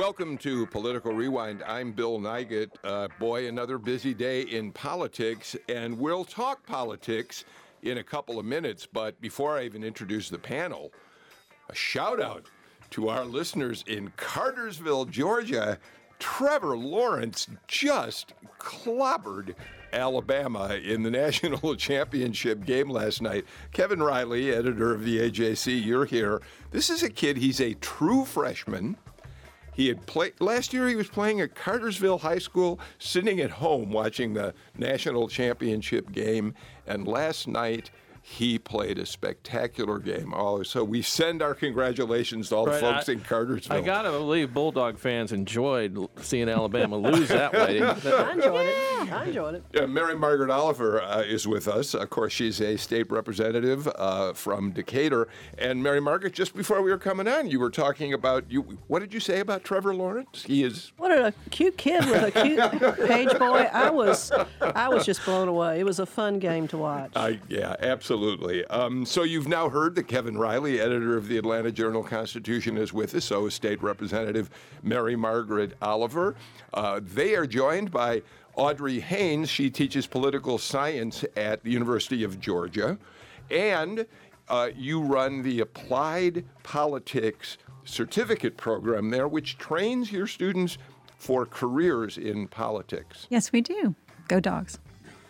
Welcome to Political Rewind. I'm Bill Nigut. Uh, boy, another busy day in politics, and we'll talk politics in a couple of minutes. But before I even introduce the panel, a shout out to our listeners in Cartersville, Georgia. Trevor Lawrence just clobbered Alabama in the national championship game last night. Kevin Riley, editor of the AJC, you're here. This is a kid, he's a true freshman. He had played last year. He was playing at Cartersville High School, sitting at home watching the national championship game. And last night, he played a spectacular game. Oh, so we send our congratulations to all the folks I- in Cartersville. I gotta believe Bulldog fans enjoyed seeing Alabama lose that way. I enjoyed it. I enjoyed it. Yeah, Mary Margaret Oliver uh, is with us. Of course, she's a state representative uh, from Decatur. And Mary Margaret, just before we were coming on, you were talking about you. What did you say about Trevor Lawrence? He is What a cute kid with a cute page boy. I was, I was just blown away. It was a fun game to watch. I, yeah, absolutely. Um, so you've now heard that Kevin Riley, editor of the Atlanta Journal Constitution, is with us. So is State Representative Mary Margaret Oliver. Uh, they are joined by Audrey Haynes. She teaches political science at the University of Georgia, and uh, you run the Applied Politics Certificate Program there, which trains your students for careers in politics. Yes, we do. Go dogs.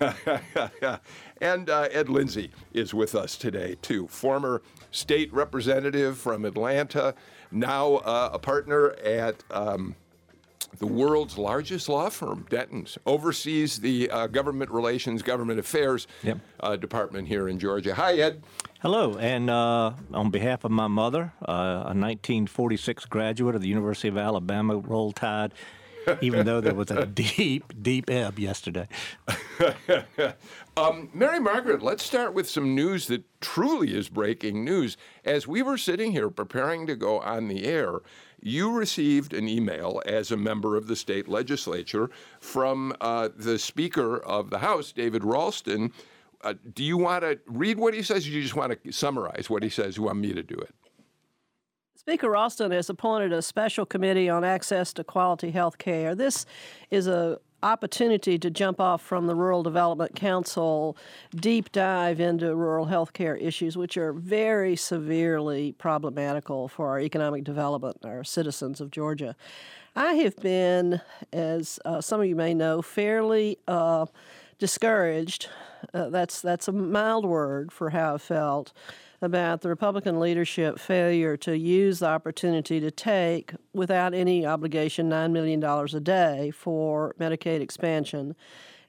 and uh, Ed Lindsay is with us today, too. Former state representative from Atlanta, now uh, a partner at um, the world's largest law firm, Dentons, oversees the uh, government relations, government affairs Yep. uh, department here in Georgia. Hi, Ed. Hello, and uh, on behalf of my mother, uh, a 1946 graduate of the University of Alabama, Roll Tide, even though there was a deep, deep ebb yesterday. Um, Mary Margaret, let's start with some news that truly is breaking news. As we were sitting here preparing to go on the air, you received an email as a member of the state legislature from uh, the Speaker of the House, David Ralston. Uh, do you want to read what he says, or do you just want to summarize what he says? You want me to do it? Speaker Ralston has appointed a special committee on access to quality health care. This is a opportunity to jump off from the Rural Development Council deep dive into rural health care issues, which are very severely problematical for our economic development, our citizens of Georgia. I have been, as uh, some of you may know, fairly uh, discouraged. Uh, that's that's a mild word for how I felt about the Republican leadership failure to use the opportunity to take, without any obligation, $9 million a day for Medicaid expansion.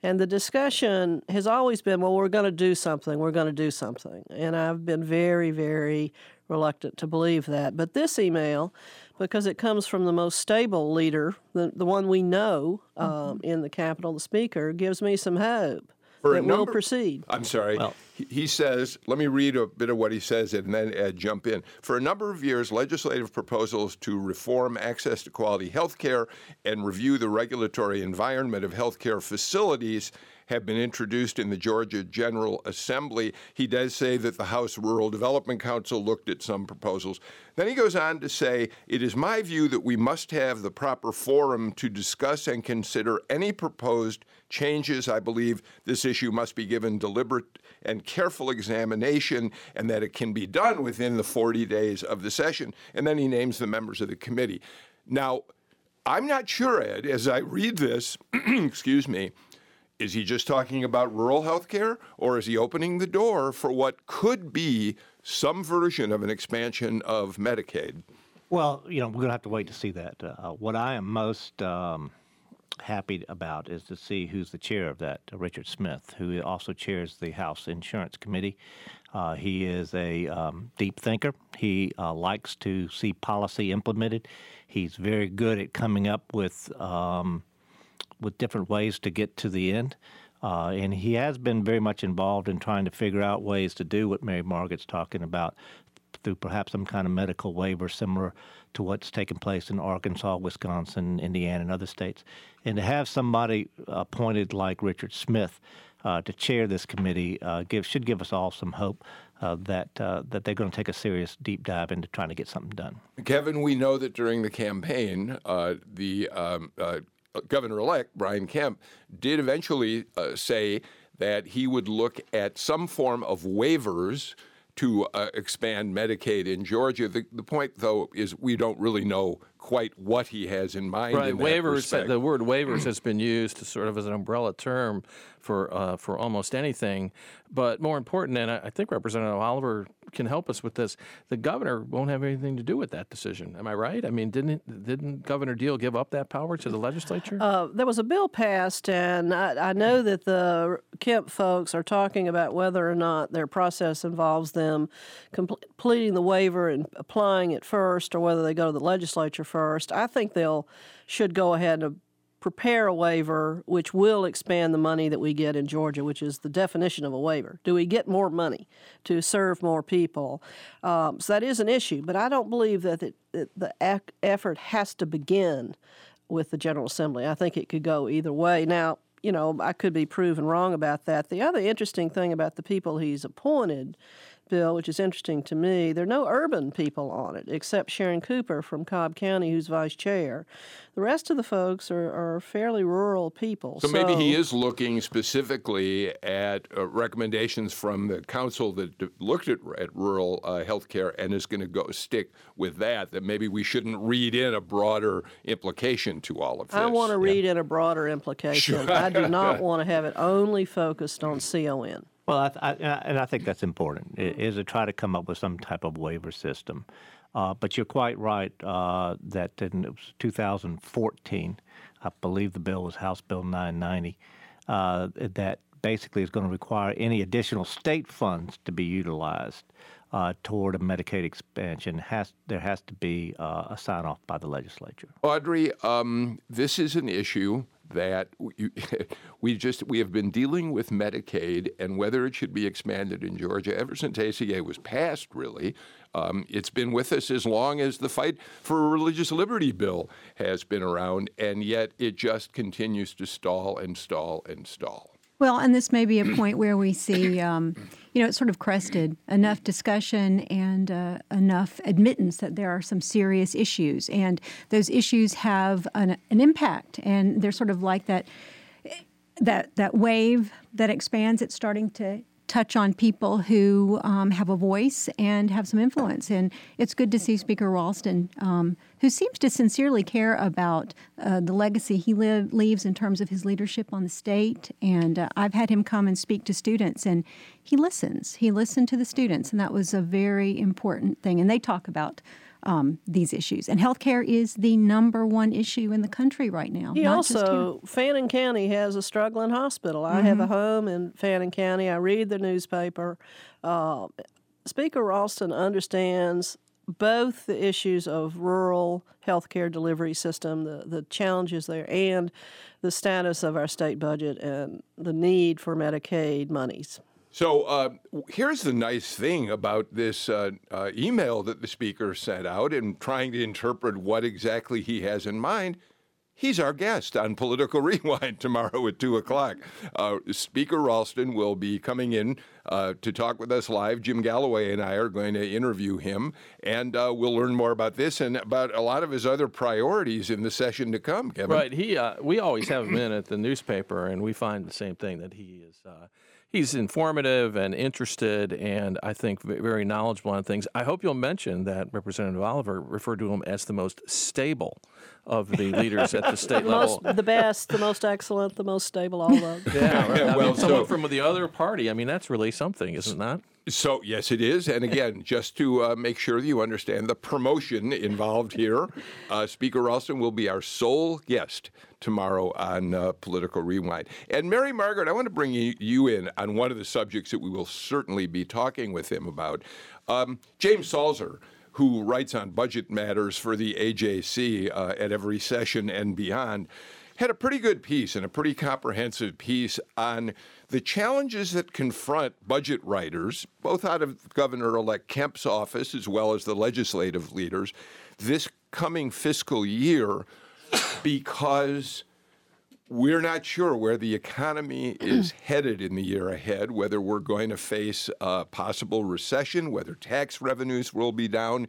And the discussion has always been, well, we're going to do something, we're going to do something. And I've been very, very reluctant to believe that. But this email, because it comes from the most stable leader, the, the one we know um, in the Capitol, the Speaker, gives me some hope For that we'll proceed. I'm sorry. Well- he, says, let me read a bit of what he says and then jump in. For a number of years, legislative proposals to reform access to quality health care and review the regulatory environment of healthcare facilities have been introduced in the Georgia General Assembly. He does say that the House Rural Development Council looked at some proposals. Then he goes on to say, It is my view that we must have the proper forum to discuss and consider any proposed changes. I believe this issue must be given deliberate and careful examination and that it can be done within the 40 days of the session. And then he names the members of the committee. Now, I'm not sure, Ed, as I read this, excuse me, is he just talking about rural health care or is he opening the door for what could be some version of an expansion of Medicaid? Well, you know, we're going to have to wait to see that. Uh, what I am most um, happy about is to see who's the chair of that, uh, Richard Smith, who also chairs the House Insurance Committee. Uh, he is a um, deep thinker. He uh, likes to see policy implemented. He's very good at coming up with um, with different ways to get to the end. Uh, and he has been very much involved in trying to figure out ways to do what Mary Margaret's talking about through perhaps some kind of Medicaid waiver similar to what's taken place in Arkansas, Wisconsin, Indiana, and other states. And to have somebody appointed like Richard Smith uh, to chair this committee uh, give, should give us all some hope uh, that uh, that they're going to take a serious deep dive into trying to get something done. Kevin, we know that during the campaign, uh, the um, uh, governor-elect Brian Kemp did eventually say that he would look at some form of waivers to uh, expand Medicaid in Georgia. The, the, point, though, is we don't really know quite what he has in mind. Right, in waivers. Respect. The word waivers has been used to sort of as an umbrella term for uh, for almost anything. But more important, and I think Representative Oliver can help us with this. The governor won't have anything to do with that decision. Am I right? I mean, didn't didn't Governor Deal give up that power to the legislature? Uh, there was a bill passed, and I, I know that the Kemp folks are talking about whether or not their process involves them completing the waiver and applying it first, or whether they go to the legislature first. I think they'll should go ahead and prepare a waiver which will expand the money that we get in Georgia, which is the definition of a waiver. Do we get more money to serve more people? Um, so that is an issue, but I don't believe that it, the ac- effort has to begin with the General Assembly. I think it could go either way. Now, you know, I could be proven wrong about that. The other interesting thing about the people he's appointed bill, which is interesting to me, there are no urban people on it except Sharon Cooper from Cobb County, who's vice chair. The rest of the folks are, are fairly rural people. So, so, maybe he is looking specifically at uh, recommendations from the council that d- looked at, at rural uh, health care and is going to go stick with that, that maybe we shouldn't read in a broader implication to all of this. I want to yeah. read in a broader implication. Sure. I do not want to have it only focused on CON. Well, I, I, and I think that's important, is to try to come up with some type of waiver system. Uh, but you're quite right uh, that in 2014, I believe the bill was House Bill 990, uh, that basically is going to require any additional state funds to be utilized uh, toward a Medicaid expansion. Has there has to be uh, a sign off by the legislature. Audrey, um, this is an issue that we, just we have been dealing with Medicaid and whether it should be expanded in Georgia ever since ACA was passed. Really, um, it's been with us as long as the fight for a religious liberty bill has been around, and yet it just continues to stall and stall and stall. Well, and this may be a point where we see, um, you know, it's sort of crested. Enough discussion and uh, enough admittance that there are some serious issues, and those issues have an, an impact, and they're sort of like that that that wave that expands. It's starting to touch on people who um, have a voice and have some influence. And it's good to see Speaker Ralston, um, who seems to sincerely care about uh, the legacy he live, leaves in terms of his leadership on the state. And uh, I've had him come and speak to students, and he listens. He listened to the students, and that was a very important thing. And they talk about um, these issues. And healthcare is the number one issue in the country right now. He also, Fannin County has a struggling hospital. I mm-hmm. have a mm-hmm. home in Fannin County. I read the newspaper. Uh, Speaker Ralston understands both the issues of rural healthcare delivery system, the, the challenges there, and the status of our state budget and the need for Medicaid monies. So uh, here's the nice thing about this uh, uh, email that the speaker sent out and trying to interpret what exactly he has in mind. He's our guest on Political Rewind tomorrow at 2 o'clock. Uh, speaker Ralston will be coming in uh, to talk with us live. Jim Galloway and I are going to interview him, and uh, we'll learn more about this and about a lot of his other priorities in the session to come, Kevin. Right. He, we always have him in at the newspaper, and we find the same thing that he is he's informative and interested, and I think very knowledgeable on things. I hope you'll mention that Representative Oliver referred to him as the most stable of the leaders at the state level. Most, the best, the most excellent, the most stable, all of them. Yeah, right. yeah well, mean, someone so, from the other party. I mean, that's really something, isn't that? So, yes, it is. And again, just to uh, make sure that you understand the promotion involved here, uh, Speaker Ralston will be our sole guest tomorrow on uh, Political Rewind. And Mary Margaret, I want to bring you in on one of the subjects that we will certainly be talking with him about. Um, James Salzer who writes on budget matters for the AJC uh, at every session and beyond, had a pretty good piece and a pretty comprehensive piece on the challenges that confront budget writers, both out of Governor elect Kemp's office as well as the legislative leaders, this coming fiscal year because we're not sure where the economy is headed in the year ahead, whether we're going to face a possible recession, whether tax revenues will be down.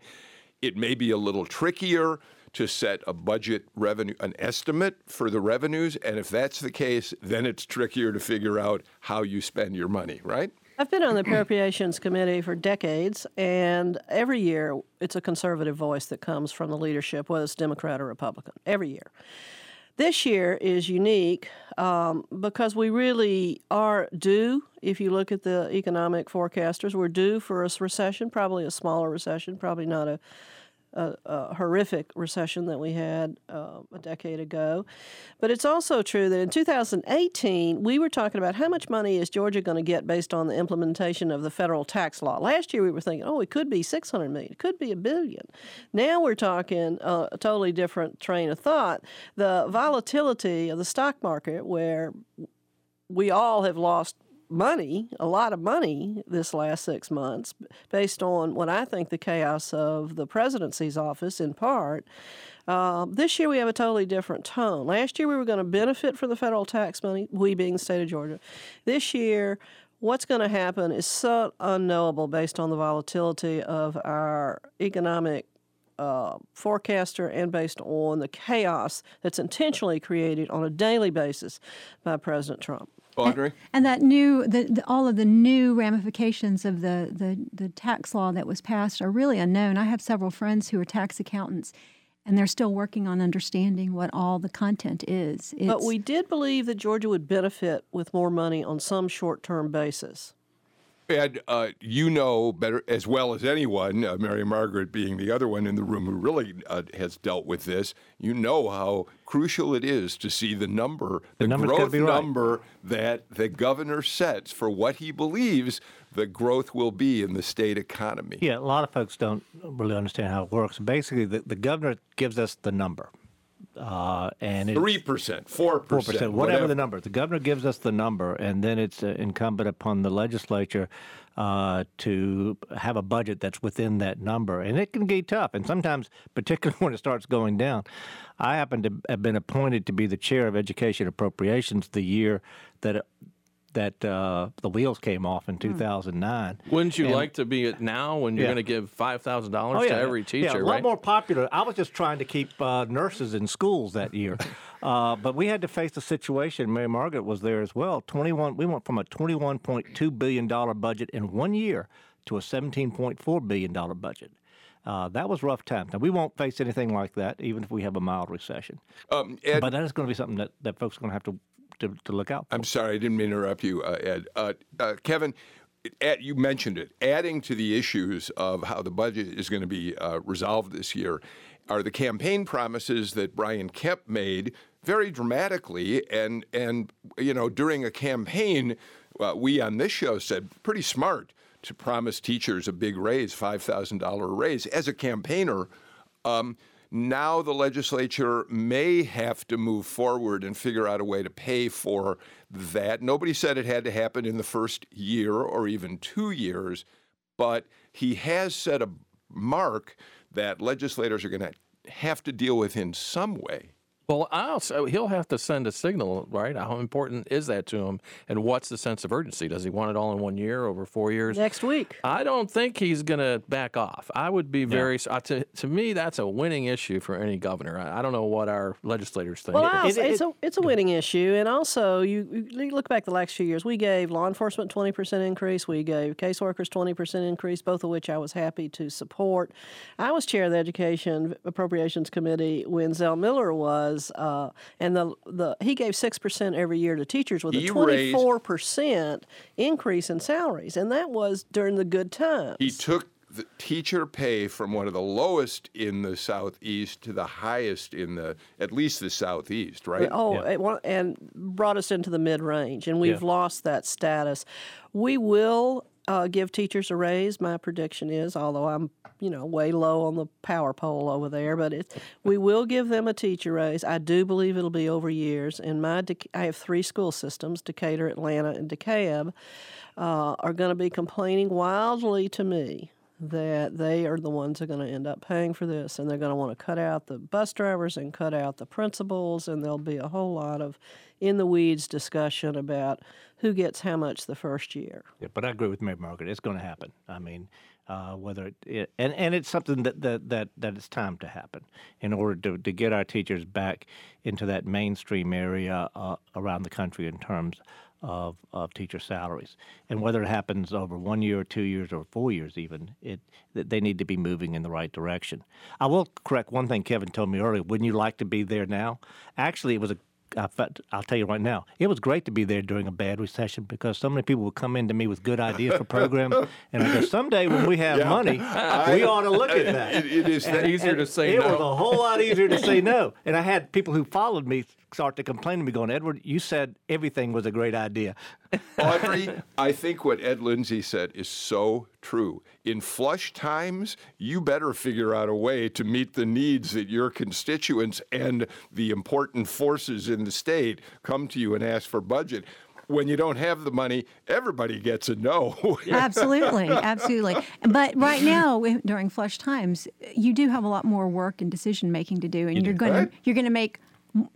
It may be a little trickier to set a budget revenue, an estimate for the revenues. And if that's the case, then it's trickier to figure out how you spend your money, right? I've been on the Appropriations Committee for decades, and every year it's a conservative voice that comes from the leadership, whether it's Democrat or Republican, every year. This year is unique um, because we really are due, if you look at the economic forecasters, we're due for a recession, probably a smaller recession, probably not a a, a horrific recession that we had uh, a decade ago. But it's also true that in 2018, we were talking about how much money is Georgia going to get based on the implementation of the federal tax law. Last year, we were thinking, oh, it could be 600 million, it could be a billion. Now we're talking uh, a totally different train of thought. The volatility of the stock market, where we all have lost money, a lot of money this last six months, based on what I think the chaos of the presidency's office in part. Uh, this year we have a totally different tone. Last year we were going to benefit from the federal tax money, we being the state of Georgia. This year, what's going to happen is so unknowable based on the volatility of our economic uh, forecaster and based on the chaos that's intentionally created on a daily basis by President Trump. Audrey? And, and that new, the, the, all of the new ramifications of the, the, the tax law that was passed are really unknown. I have several friends who are tax accountants, and they're still working on understanding what all the content is. It's, but we did believe that Georgia would benefit with more money on some short term basis. And uh, you know better as well as anyone, uh, Mary Margaret being the other one in the room who really uh, has dealt with this. You know how crucial it is to see the number, the, the growth right. number that the governor sets for what he believes the growth will be in the state economy. Yeah, a lot of folks don't really understand how it works. Basically, the, the governor gives us the number. Uh, and three percent, four percent, whatever the number. The governor gives us the number, and then it's uh, incumbent upon the legislature uh, to have a budget that's within that number. And it can get tough, and sometimes, particularly when it starts going down. I happen to have been appointed to be the chair of education appropriations the year that that uh, the wheels came off in 2009. Wouldn't you and, like to be it now when you're yeah. going to give five thousand oh, dollars to every teacher? Yeah, a lot right? more popular. I was just trying to keep uh, nurses in schools that year, uh, but we had to face the situation. Mary Margaret was there as well. 21. We went from a 21.2 billion dollar budget in one year to a 17.4 billion dollar budget. Uh, that was rough times. Now we won't face anything like that, even if we have a mild recession. Um, Ed, but that is going to be something that, that folks are going to have to to, to look out for. I'm sorry, I didn't mean to interrupt you, uh, Ed. Uh, uh, Kevin, Ed, you mentioned it. Adding to the issues of how the budget is going to be uh, resolved this year are the campaign promises that Brian Kemp made very dramatically, and and you know during a campaign, uh, we on this show said pretty smart to promise teachers a big raise, five thousand dollar raise. As a campaigner. Um, now the legislature may have to move forward and figure out a way to pay for that. Nobody said it had to happen in the first year or even two years, but he has set a mark that legislators are going to have to deal with in some way. Well, also, he'll have to send a signal, right? How important is that to him? And what's the sense of urgency? Does he want it all in one year, over four years? Next week. I don't think he's going to back off. I would be very, yeah. uh, to, to me, that's a winning issue for any governor. I, I don't know what our legislators think. Well, it, it, it's, a, it's a winning issue. And also, you, you, look back the last few years, we gave law enforcement 20% increase, we gave caseworkers 20% increase, both of which I was happy to support. I was chair of the Education Appropriations Committee when Zell Miller was. Uh, and the the he gave six percent every year to teachers with a twenty four percent increase in salaries, and that was during the good times. He took the teacher pay from one of the lowest in the southeast to the highest in the at least the southeast, right? Oh, yeah. and brought us into the mid range, and we've yeah. lost that status. We will uh, give teachers a raise. My prediction is, although I'm you know way low on the power pole over there, but it, we will give them a teacher raise. I do believe it'll be over years. And my I have three school systems: Decatur, Atlanta, and DeKalb, uh, are going to be complaining wildly to me that they are the ones that are going to end up paying for this and they're going to want to cut out the bus drivers and cut out the principals and there'll be a whole lot of in the weeds discussion about who gets how much the first year. Yeah, but I agree with Mary Margaret. It's going to happen. I mean, uh, whether it, it, and and it's something that, that that that it's time to happen in order to to get our teachers back into that mainstream area uh, around the country in terms of, of teacher salaries. And whether it happens over one year or two years or four years even, it they need to be moving in the right direction. I will correct one thing Kevin told me earlier. Wouldn't you like to be there now? Actually, it was a I'll tell you right now, it was great to be there during a bad recession because so many people would come into me with good ideas for programs, and I go, someday when we have yeah. money, I, we ought to look at that. it, it is and, easier to say it no. It was a whole lot easier to say no, and I had people who followed me start to complain to me, going, "Edward, you said everything was a great idea." Audrey, I think what Ed Lindsay said is so true. In flush times, you better figure out a way to meet the needs that your constituents and the important forces in the state come to you and ask for budget when you don't have the money, everybody gets a no. absolutely, absolutely. But right now, during flush times, you do have a lot more work and decision making to do, and you are going right? to you're going to make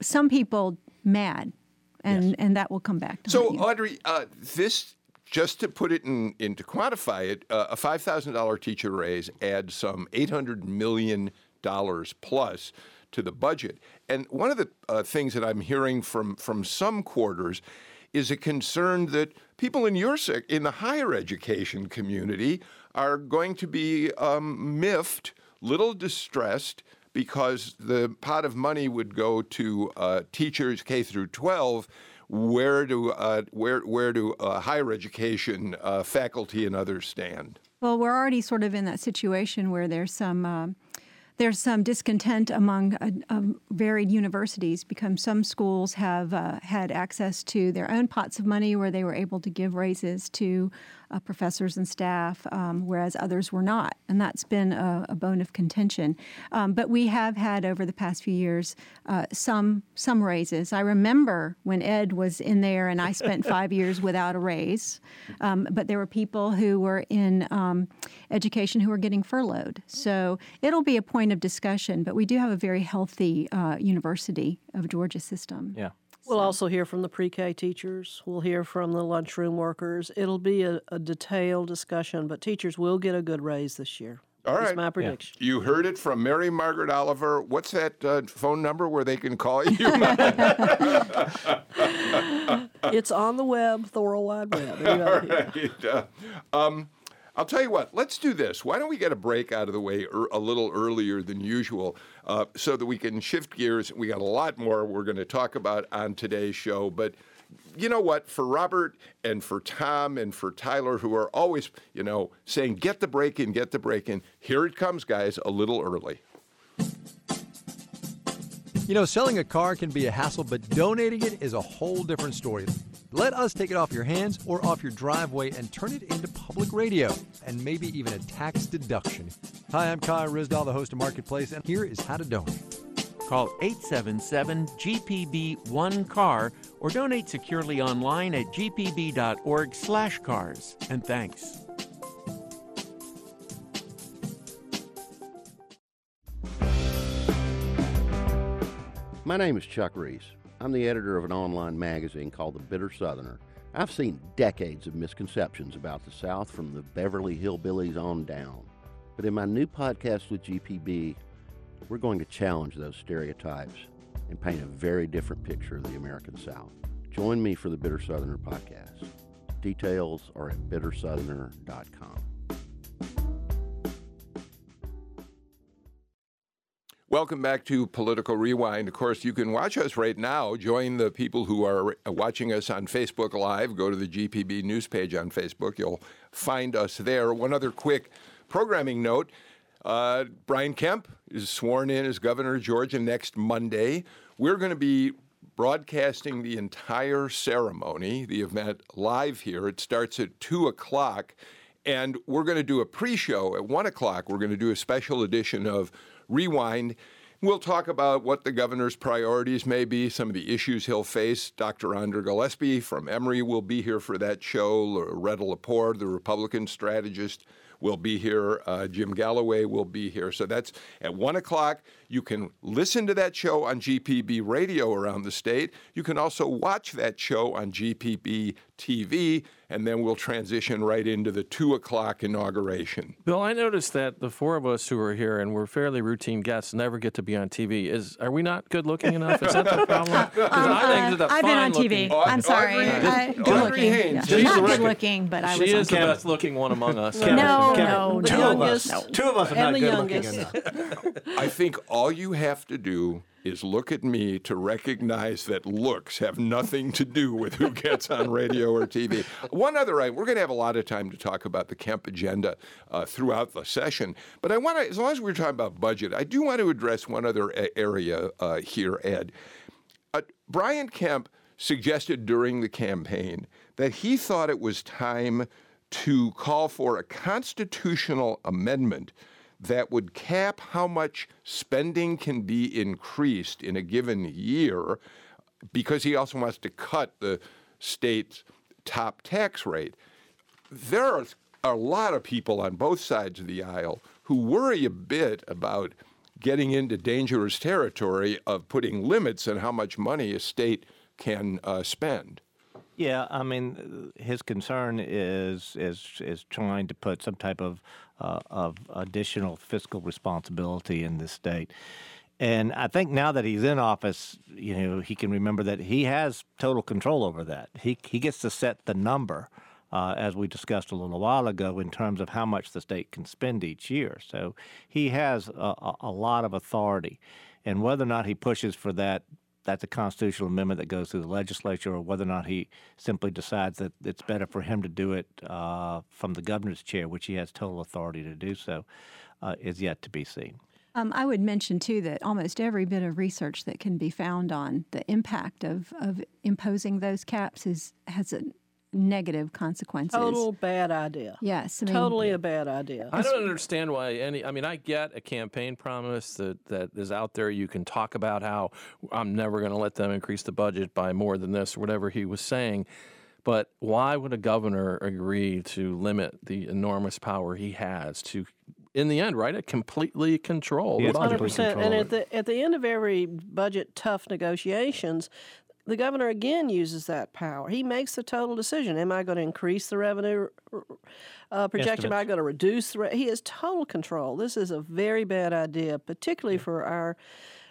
some people mad, and yes. and that will come back. to So, Audrey, uh, this just to put it in, in to quantify it, uh, a five thousand dollar teacher raise adds some eight hundred million dollars plus to the budget. And one of the uh, things that I'm hearing from from some quarters is a concern that people in your in the higher education community are going to be um, miffed, little distressed because the pot of money would go to uh, teachers K through 12. Where do uh, where where do uh, higher education uh, faculty and others stand? Well, we're already sort of in that situation where there's some uh, there's some discontent among uh, um, varied universities because some schools have uh, had access to their own pots of money where they were able to give raises to uh, professors and staff, um, whereas others were not. And that's been a, a bone of contention. Um, but we have had over the past few years uh, some some raises. I remember when Ed was in there and I spent five years without a raise. Um, but there were people who were in um, education who were getting furloughed. So it'll be a point of discussion. But we do have a very healthy uh, University of Georgia system. Yeah. We'll also hear from the pre K teachers. We'll hear from the lunchroom workers. It'll be a, a, detailed discussion, but teachers will get a good raise this year. All right. That's my prediction. Yeah. You heard it from Mary Margaret Oliver. What's that uh, phone number where they can call you? it's on the web, the World Wide Web. All right. Uh, um, I'll tell you what, let's do this. Why don't we get a break out of the way er, a little earlier than usual uh, so that we can shift gears? We got a lot more we're going to talk about on today's show, but you know what? For Robert and for Tom and for Tyler, who are always, you know, saying, get the break in, get the break in, here it comes, guys, a little early. You know, selling a car can be a hassle, but donating it is a whole different story. Let us take it off your hands or off your driveway and turn it into public radio and maybe even a tax deduction. Hi, I'm Kai Ryssdal, the host of Marketplace, and here is how to donate. Call 877 GPB 1 car or donate securely online at gpb.org/cars. And thanks. My name is Chuck Reece. I'm the editor of an online magazine called The Bitter Southerner. I've seen decades of misconceptions about the South from the Beverly Hillbillies on down. But in my new podcast with GPB, we're going to challenge those stereotypes and paint a very different picture of the American South. Join me for the Bitter Southerner podcast. Details are at bittersoutherner.com. Welcome back to Political Rewind. Of course, you can watch us right now. Join the people who are watching us on Facebook Live. Go to the GPB news page on Facebook. You'll find us there. One other quick programming note uh, Brian Kemp is sworn in as governor of Georgia next Monday. We're going to be broadcasting the entire ceremony, the event live here. It starts at 2 o'clock, and we're going to do a pre show at 1 o'clock. We're going to do a special edition of Rewind. We'll talk about what the governor's priorities may be, some of the issues he'll face. Dr. Andra Gillespie from Emory will be here for that show. Loretta Lepore, the Republican strategist, will be here. Uh, Jim Galloway will be here. So that's at 1 o'clock. You can listen to that show on GPB radio around the state. You can also watch that show on GPB TV, and then we'll transition right into the 2 o'clock inauguration. Bill, I noticed that the four of us who are here and we're fairly routine guests never get to be on TV. Is Are we not good looking enough? Is that the problem? 'Cause I um, think that the I've been on fine-looking- TV. I'm oh, sorry. Audrey- I, good Audrey looking. Haynes. Yeah. Not the good record. looking, but I She was is on the best looking one among us. Kevin, No, Kevin, no, two no. of us, youngest two of us are and not the good looking enough. I think all you have to do is look at me to recognize that looks have nothing to do with who gets on radio or TV. One other item, we're going to have a lot of time to talk about the Kemp agenda uh, throughout the session, but I want to, as long as we're talking about budget, I do want to address one other area uh, here, Ed. Uh, Brian Kemp suggested during the campaign that he thought it was time to call for a constitutional amendment that would cap how much spending can be increased in a given year because he also wants to cut the state's top tax rate. There are a lot of people on both sides of the aisle who worry a bit about getting into dangerous territory of putting limits on how much money a state can uh, spend. Yeah, I mean, his concern is is is trying to put some type of uh, of additional fiscal responsibility in the state. And I think now that he's in office, you know, he can remember that he has total control over that. He he gets to set the number, uh, as we discussed a little while ago, in terms of how much the state can spend each year. So he has a, a, a lot of authority, and whether or not he pushes for that that's a constitutional amendment that goes through the legislature, or whether or not he simply decides that it's better for him to do it uh, from the governor's chair, which he has total authority to do so, uh, is yet to be seen. Um, I would mention too that almost every bit of research that can be found on the impact of, of imposing those caps is has a negative consequences. Total bad idea. Yes, I mean, Totally a bad idea. I don't understand why any. I mean, I get a campaign promise that, that is out there. You can talk about how I'm never going to let them increase the budget by more than this or whatever he was saying. But why would a governor agree to limit the enormous power he has to, in the end, right? It completely control He the has budget. complete Hundred percent. control And at the at the end of every budget tough negotiations, the governor again uses that power. He makes the total decision. Am I going to increase the revenue uh, projection? Am I going to reduce the? Re- he has total control. This is a very bad idea, particularly for our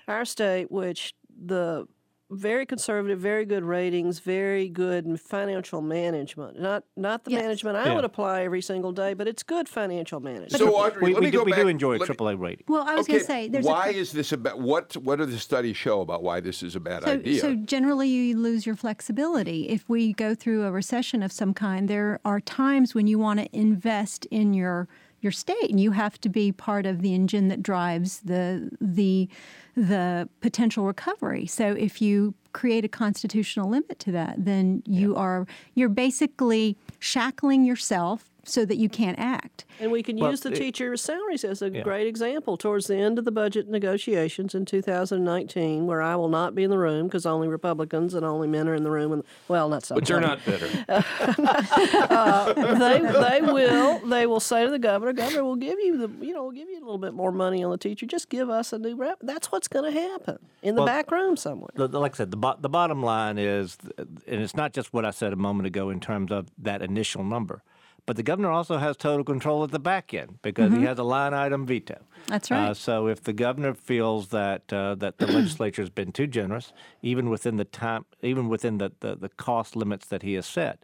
our state, which the very conservative, very good ratings, very good financial management. Not not the Yes. management I Yeah. would apply every single day, but it's good financial management. So, Audrey, we let we me do, go we back. do enjoy a let me- AAA rating. Well, I was okay, going to say, there's why a, is this about? What what do the studies show about why this is a bad so, idea? so generally you lose your flexibility. If we go through a recession of some kind, there are times when you want to invest in your your state, and you have to be part of the engine that drives the the the potential recovery. So if you create a constitutional limit to that, then you are you're basically shackling yourself so that you can't act. And we can Well, use the it- teacher salaries as a great example. Towards the end of the budget negotiations in 2019, where I will not be in the room because only Republicans and only men are in the room. And well, not so. But you're not bitter. Uh, they they will they will say to the governor, Governor, we'll give you the you know we'll give you a little bit more money on the teacher. Just give us a new rep. That's what's going to happen in the Well, back room somewhere. Like I said, the, bo- the bottom line is, and it's not just what I said a moment ago in terms of that initial number, but the governor also has total control at the back end because he has a line item veto. That's Uh, right. so if the governor feels that uh, that the legislature has been too generous, even within the time, even within the, the, the cost limits that he has set,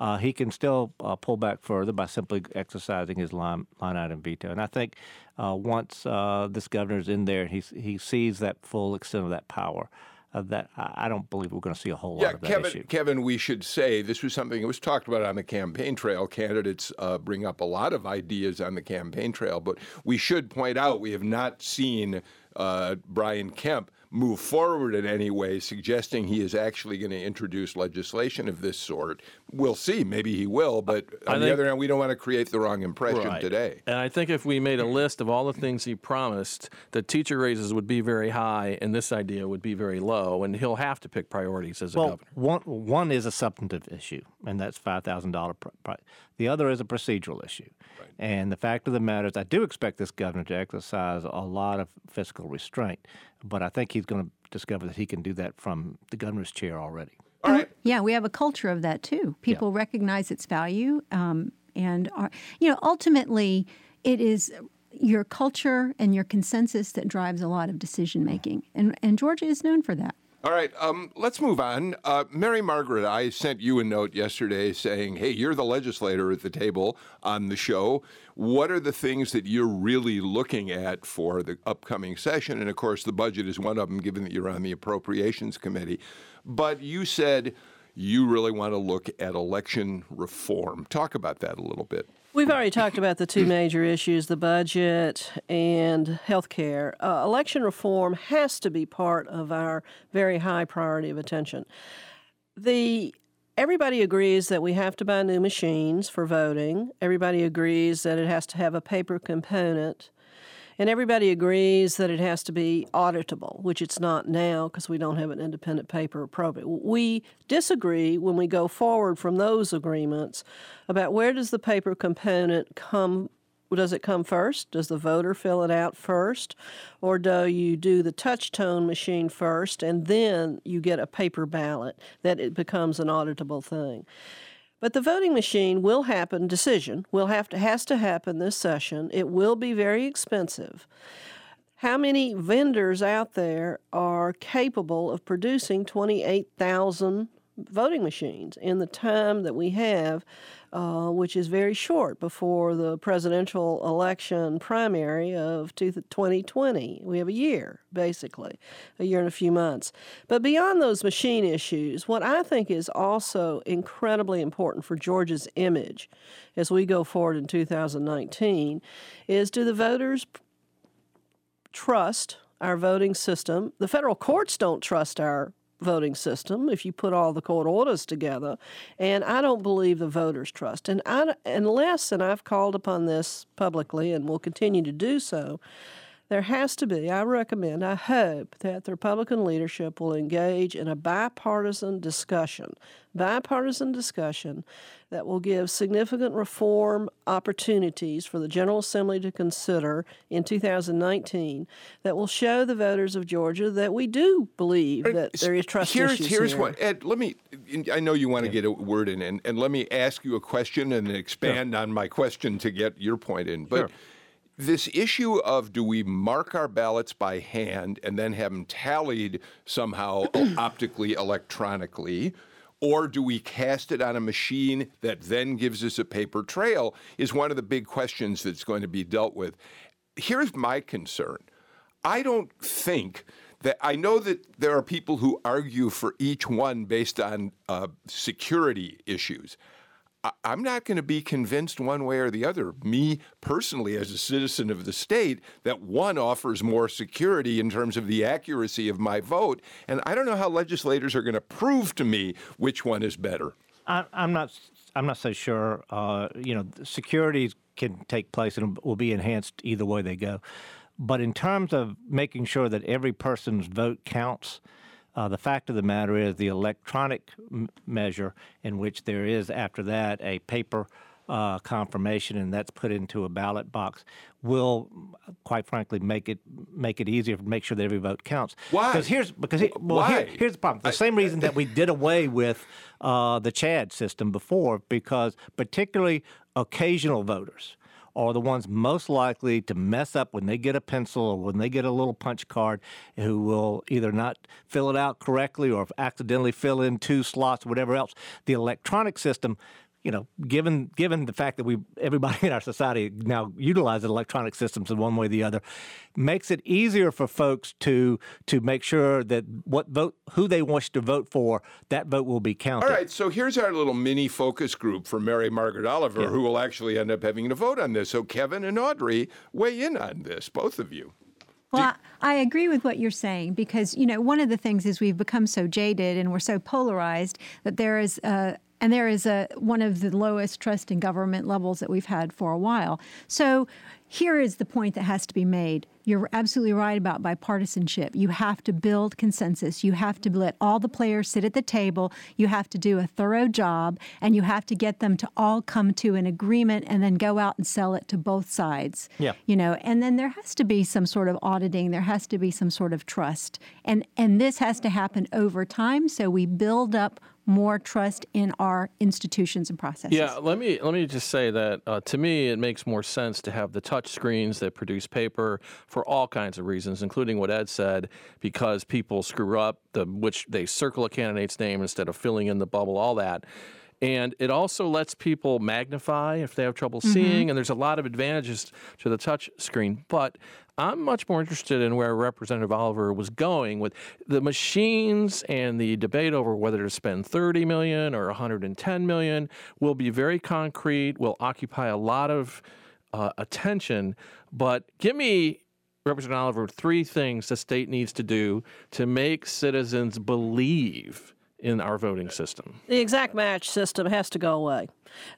uh, he can still uh, pull back further by simply exercising his line, line item veto. And I think uh, once uh, this governor is in there, he he sees that full extent of that power. Uh, that I don't believe we're going to see a whole lot of that Kevin, issue. Kevin, Kevin, we should say this was something that was talked about on the campaign trail. Candidates uh, bring up a lot of ideas on the campaign trail, but we should point out we have not seen uh, Brian Kemp move forward in any way, suggesting he is actually going to introduce legislation of this sort. We'll see. Maybe he will, but I on the other hand, we don't want to create the wrong impression Right. today. And I think if we made a list of all the things he promised, the teacher raises would be very high and this idea would be very low, and he'll have to pick priorities as a Well, governor. one one is a substantive issue, and that's five thousand dollar. The other is a procedural issue, and the fact of the matter is, I do expect this governor to exercise a lot of fiscal restraint, but I think he's going to discover that he can do that from the governor's chair already. All right. Yeah, we have a culture of that too. People recognize its value, um, and are, you know, ultimately, it is your culture and your consensus that drives a lot of decision making, and and Georgia is known for that. All right, um, let's move on. Uh, Mary Margaret, I sent you a note yesterday saying, hey, you're the legislator at the table on the show. What are the things that you're really looking at for the upcoming session? And of course, the budget is one of them, given that you're on the Appropriations Committee. But you said you really want to look at election reform. Talk about that a little bit. We've already talked about the two major issues the budget and health care. Uh, election reform has to be part of our very high priority of attention. The Everybody agrees that we have to buy new machines for voting. Everybody agrees that it has to have a paper component. And everybody agrees that it has to be auditable, which it's not now because we don't have an independent paper appropriate. We disagree when we go forward from those agreements about where does the paper component come does it come first? Does the voter fill it out first? Or do you do the touch tone machine first and then you get a paper ballot that it becomes an auditable thing? But the voting machine will happen, decision will have to has to happen this session. It will be very expensive. How many vendors out there are capable of producing 28,000 voting machines in the time that we have, uh, which is very short before the presidential election primary of two- 2020? We have a year, basically, a year and a few months. But beyond those machine issues, what I think is also incredibly important for Georgia's image as we go forward in 2019 is do the voters trust our voting system. The federal courts don't trust our voting system if you put all the court orders together, and I don't believe the voters trust. And I, unless, and I've called upon this publicly and will continue to do so, there has to be, I recommend, I hope that the Republican leadership will engage in a bipartisan discussion, bipartisan discussion that will give significant reform opportunities for the General Assembly to consider in 2019 that will show the voters of Georgia that we do believe that there is trust here's, issues Here's here. what, Ed, let me, I know you want to get a word in, and, and let me ask you a question and expand on my question to get your point in. But Sure. This issue of do we mark our ballots by hand and then have them tallied somehow optically, electronically, or do we cast it on a machine that then gives us a paper trail is one of the big questions that's going to be dealt with. Here's my concern. I don't think that I know that there are people who argue for each one based on uh, security issues. I'm not going to be convinced one way or the other, me personally, as a citizen of the state, that one offers more security in terms of the accuracy of my vote. And I don't know how legislators are going to prove to me which one is better. I, I'm not. I'm not so sure. Uh, you know, security can take place and will be enhanced either way they go. But in terms of making sure that every person's vote counts, uh, the fact of the matter is the electronic m- measure, in which there is after that a paper uh, confirmation, and that's put into a ballot box, will, quite frankly, make it make it easier to make sure that every vote counts. Why? Because here's because he, well, here- Why? here's the problem. The same reason that we did away with uh, the CHAD system before, because particularly occasional voters are the ones most likely to mess up when they get a pencil or when they get a little punch card who will either not fill it out correctly or accidentally fill in two slots whatever else. The electronic system you know, given given the fact that we everybody in our society now utilizes electronic systems in one way or the other, makes it easier for folks to to make sure that what vote who they wish to vote for, that vote will be counted. All right, so here's our little mini focus group for Mary Margaret Oliver, who will actually end up having to vote on this. So, Kevin and Audrey, weigh in on this, both of you. Well, I, I agree with what you're saying because you know one of the things is we've become so jaded and we're so polarized that there is a and there is a one of the lowest trust in government levels that we've had for a while. So here is the point that has to be made. You're absolutely right about bipartisanship. You have to build consensus. You have to let all the players sit at the table. You have to do a thorough job, and you have to get them to all come to an agreement and then go out and sell it to both sides. Yeah. You know, and then there has to be some sort of auditing. There has to be some sort of trust, and and this has to happen over time. So we build up more trust in our institutions and processes. Yeah, let me let me just say that uh, to me it makes more sense to have the touch screens that produce paper for all kinds of reasons, including what Ed said, because people screw up the which they circle a candidate's name instead of filling in the bubble, all that. And it also lets people magnify if they have trouble seeing, and there's a lot of advantages to the touch screen. But I'm much more interested in where Representative Oliver was going with the machines and the debate over whether to spend 30 million or 110 million will be very concrete, will occupy a lot of uh, attention. But give me, Representative Oliver, three things the state needs to do to make citizens believe in our voting system. The exact match system has to go away.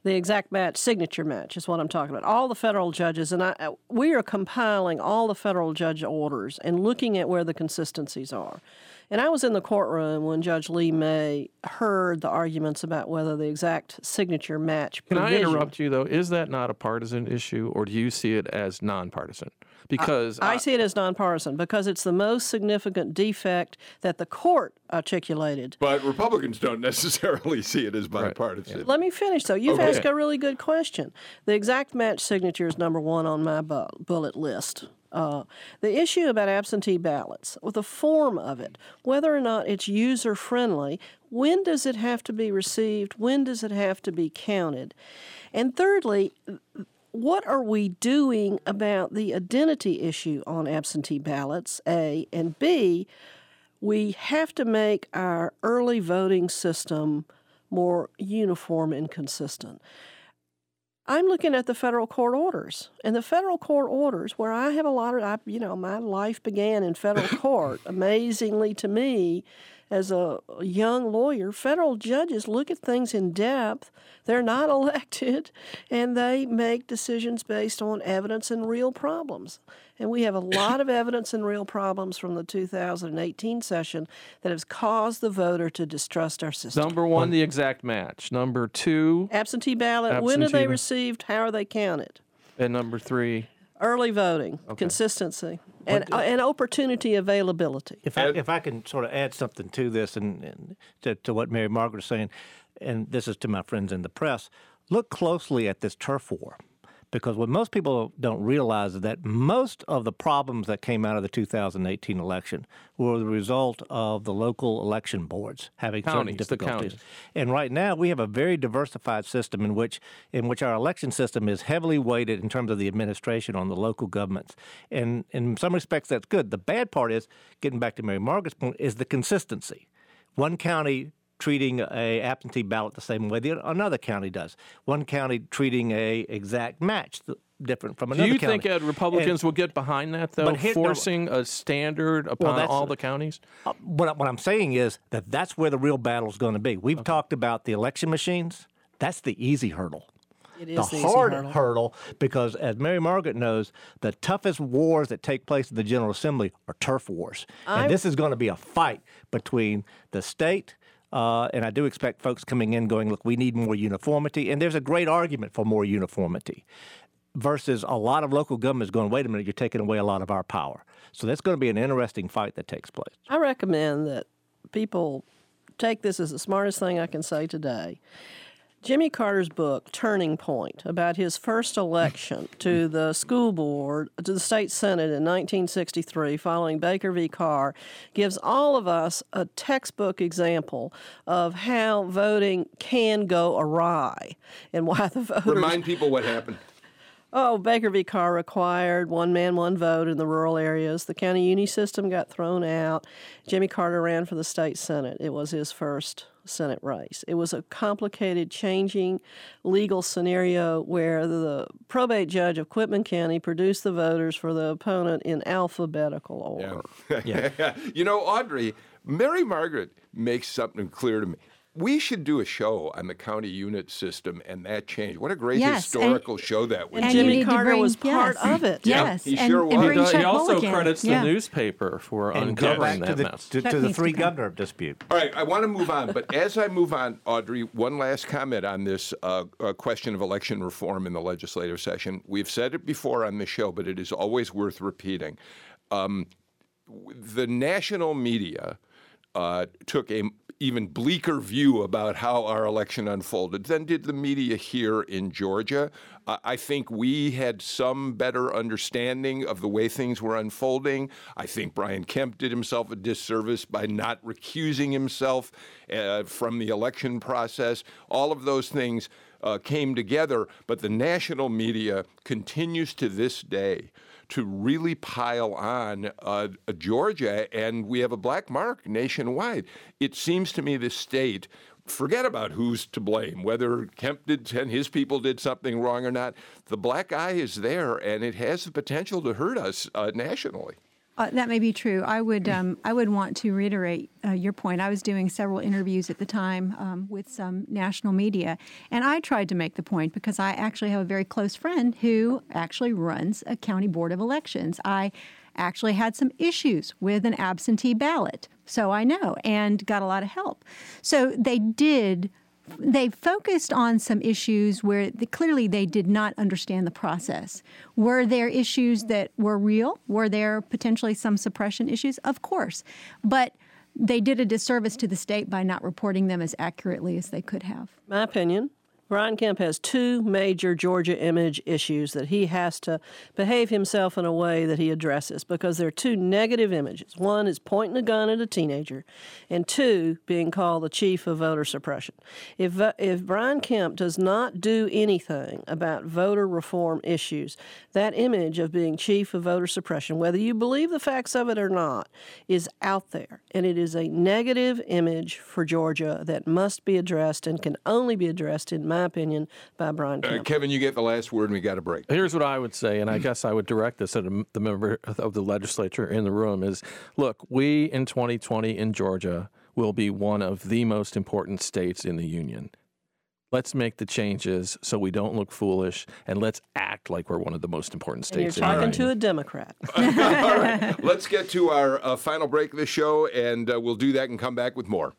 The exact match, signature match, is what I'm talking about. All the federal judges, and I, uh, we are compiling all the federal judge orders and looking at where the consistencies are. And I was in the courtroom when Judge Leigh May heard the arguments about whether the exact signature match. Can I interrupt you though? Is that not a partisan issue, or do you see it as nonpartisan? Because I see it as nonpartisan because it's the most significant defect that the court articulated. But Republicans don't necessarily see it as bipartisan. Let me finish though. You've Okay. asked a really good question. The exact match signature is number one on my bu- bullet list. Uh, the issue about absentee ballots, with the form of it, whether or not it's user friendly, when does it have to be received? When does it have to be counted? And thirdly, what are we doing about the identity issue on absentee ballots? A and B, we have to make our early voting system more uniform and consistent. I'm looking at the federal court orders, and the federal court orders, where I have a lot of, I, you know, my life began in federal court. Amazingly to me, as a young lawyer, federal judges look at things in depth. They're not elected, and they make decisions based on evidence and real problems. And we have a lot of evidence and real problems from the 2018 session that has caused the voter to distrust our system. number one, the exact match. Number two, Absentee ballot, when are they ba- received? How are they counted? and number three. Early voting, consistency, and, uh, and opportunity availability. If I, if I can sort of add something to this and, and to, to what Mary Margaret is saying, and this is to my friends in the press, look closely at this turf war. Because what most people don't realize is that most of the problems that came out of the 2018 election were the result of the local election boards having certain Counties, the difficulties. And right now we have a very diversified system in which in which our election system is heavily weighted in terms of the administration on the local governments. And in some respects that's good. The bad part is, getting back to Mary Margaret's point, is the consistency. One county treating a absentee ballot the same way that another county does. One county treating a exact match th- different from another. Do you county. think, Ed, Republicans will get behind that, though, But here- no- forcing a standard upon that's- all the counties? Uh, what, I- what I'm saying is that that's where the real battle is going to be. We've talked about the election machines. That's the easy hurdle. It is the the hard hurdle. hurdle, because as Mary Margaret knows, the toughest wars that take place in the General Assembly are turf wars. and this is going to be a fight between the state. Uh, and I do expect folks coming in going, look, we need more uniformity. And there's a great argument for more uniformity versus a lot of local governments going, wait a minute, you're taking away a lot of our power. So that's going to be an interesting fight that takes place. I recommend that people take this as the smartest thing I can say today. Jimmy Carter's book, Turning Point, about his first election to the school board, to the state senate in 1963, following Baker v. Carr, gives all of us a textbook example of how voting can go awry and why the voters. Remind people what happened. Oh, Baker v. Carr required one man, one vote in the rural areas. The county unit system got thrown out. Jimmy Carter ran for the state senate. It was his first Senate race. It was a complicated, changing legal scenario where the probate judge of Quitman County produced the voters for the opponent in alphabetical order. Yeah. yeah. you know, Audrey, Mary Margaret makes something clear to me we should do a show on the county unit system and that change. What a great Yes, historical and- show that would And be. you Jimmy Carter bring- was part yes. of it. Yeah, Yes, he and, sure was. bring He, Chet he also Mulligan. credits yeah. the newspaper for And uncovering back to that the, mess. to, to the needs to three come. governor dispute. All right, I want to move on, but as I move on, Audrey, one last comment on this uh, uh, question of election reform in the legislative session. We've said it before on the show, but it is always worth repeating. Um, the national media uh, took a even bleaker view about how our election unfolded than did the media here in Georgia. I think we had some better understanding of the way things were unfolding. I think Brian Kemp did himself a disservice by not recusing himself uh, from the election process. All of those things uh, came together, but the national media continues to this day to really pile on uh, Georgia, and we have a black mark nationwide. It seems to me the state. Forget about who's to blame, whether Kemp did and his people did something wrong or not. The black eye is there, and it has the potential to hurt us uh, nationally. Uh, that may be true. I would um, I would want to reiterate uh, your point. I was doing several interviews at the time um, with some national media, and I tried to make the point because I actually have a very close friend who actually runs a county board of elections. I actually had some issues with an absentee ballot, so I know, and got a lot of help. So they did they focused on some issues where the, clearly they did not understand the process. Were there issues that were real? Were there potentially some suppression issues? Of course. But they did a disservice to the state by not reporting them as accurately as they could have. My opinion. Brian Kemp has two major Georgia image issues that he has to behave himself in a way that he addresses because there are two negative images. One is pointing a gun at a teenager, and two, being called the chief of voter suppression. If, uh, if Brian Kemp does not do anything about voter reform issues, that image of being chief of voter suppression, whether you believe the facts of it or not, is out there. And it is a negative image for Georgia that must be addressed and can only be addressed, in my opinion, by Brian Uh, Kevin, you get the last word, and we got a break. Here's what I would say, and I guess I would direct this at a- the member of the legislature in the room: is look, we in 2020 in Georgia will be one of the most important states in the union. Let's make the changes so we don't look foolish, and let's act like we're one of the most important And you're states. in the Union. talking to a Democrat. All right, let's get to our uh, final break of the show, and uh, we'll do that and come back with more.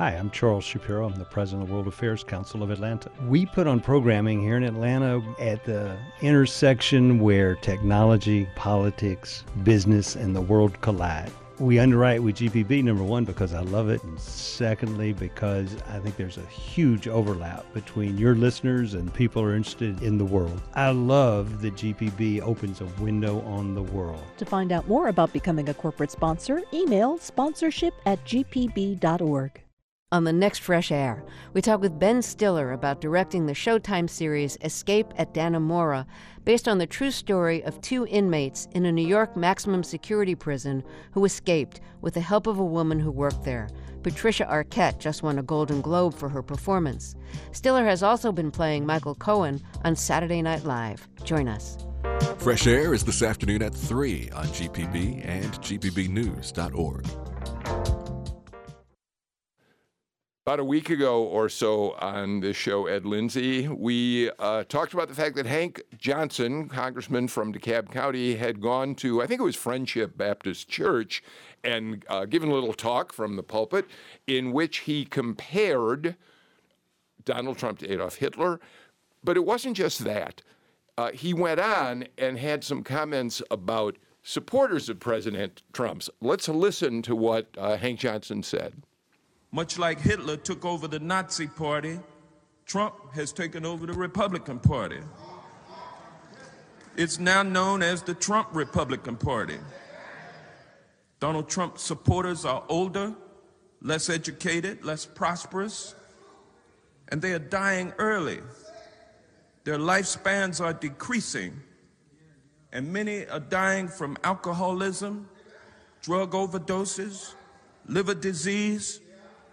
Hi, I'm Charles Shapiro. I'm the president of the World Affairs Council of Atlanta. We put on programming here in Atlanta at the intersection where technology, politics, business, and the world collide. We underwrite with GPB, number one, because I love it, and secondly, because I think there's a huge overlap between your listeners and people who are interested in the world. I love that GPB opens a window on the world. To find out more about becoming a corporate sponsor, email sponsorship at gpb.org. On the next Fresh Air, we talk with Ben Stiller about directing the Showtime series Escape at Dannemora, based on the true story of two inmates in a New York maximum security prison who escaped with the help of a woman who worked there. Patricia Arquette just won a Golden Globe for her performance. Stiller has also been playing Michael Cohen on Saturday Night Live. Join us. Fresh Air is this afternoon at 3 on GPB and GPBnews.org. About a week ago or so on this show, Ed Lindsay, we uh, talked about the fact that Hank Johnson, congressman from DeKalb County, had gone to, I think it was Friendship Baptist Church, and uh, given a little talk from the pulpit in which he compared Donald Trump to Adolf Hitler. But it wasn't just that. Uh, he went on and had some comments about supporters of President Trump's. Let's listen to what uh, Hank Johnson said. Much like Hitler took over the Nazi Party, Trump has taken over the Republican Party. It's now known as the Trump Republican Party. Donald Trump supporters are older, less educated, less prosperous, and they are dying early. Their lifespans are decreasing, and many are dying from alcoholism, drug overdoses, liver disease,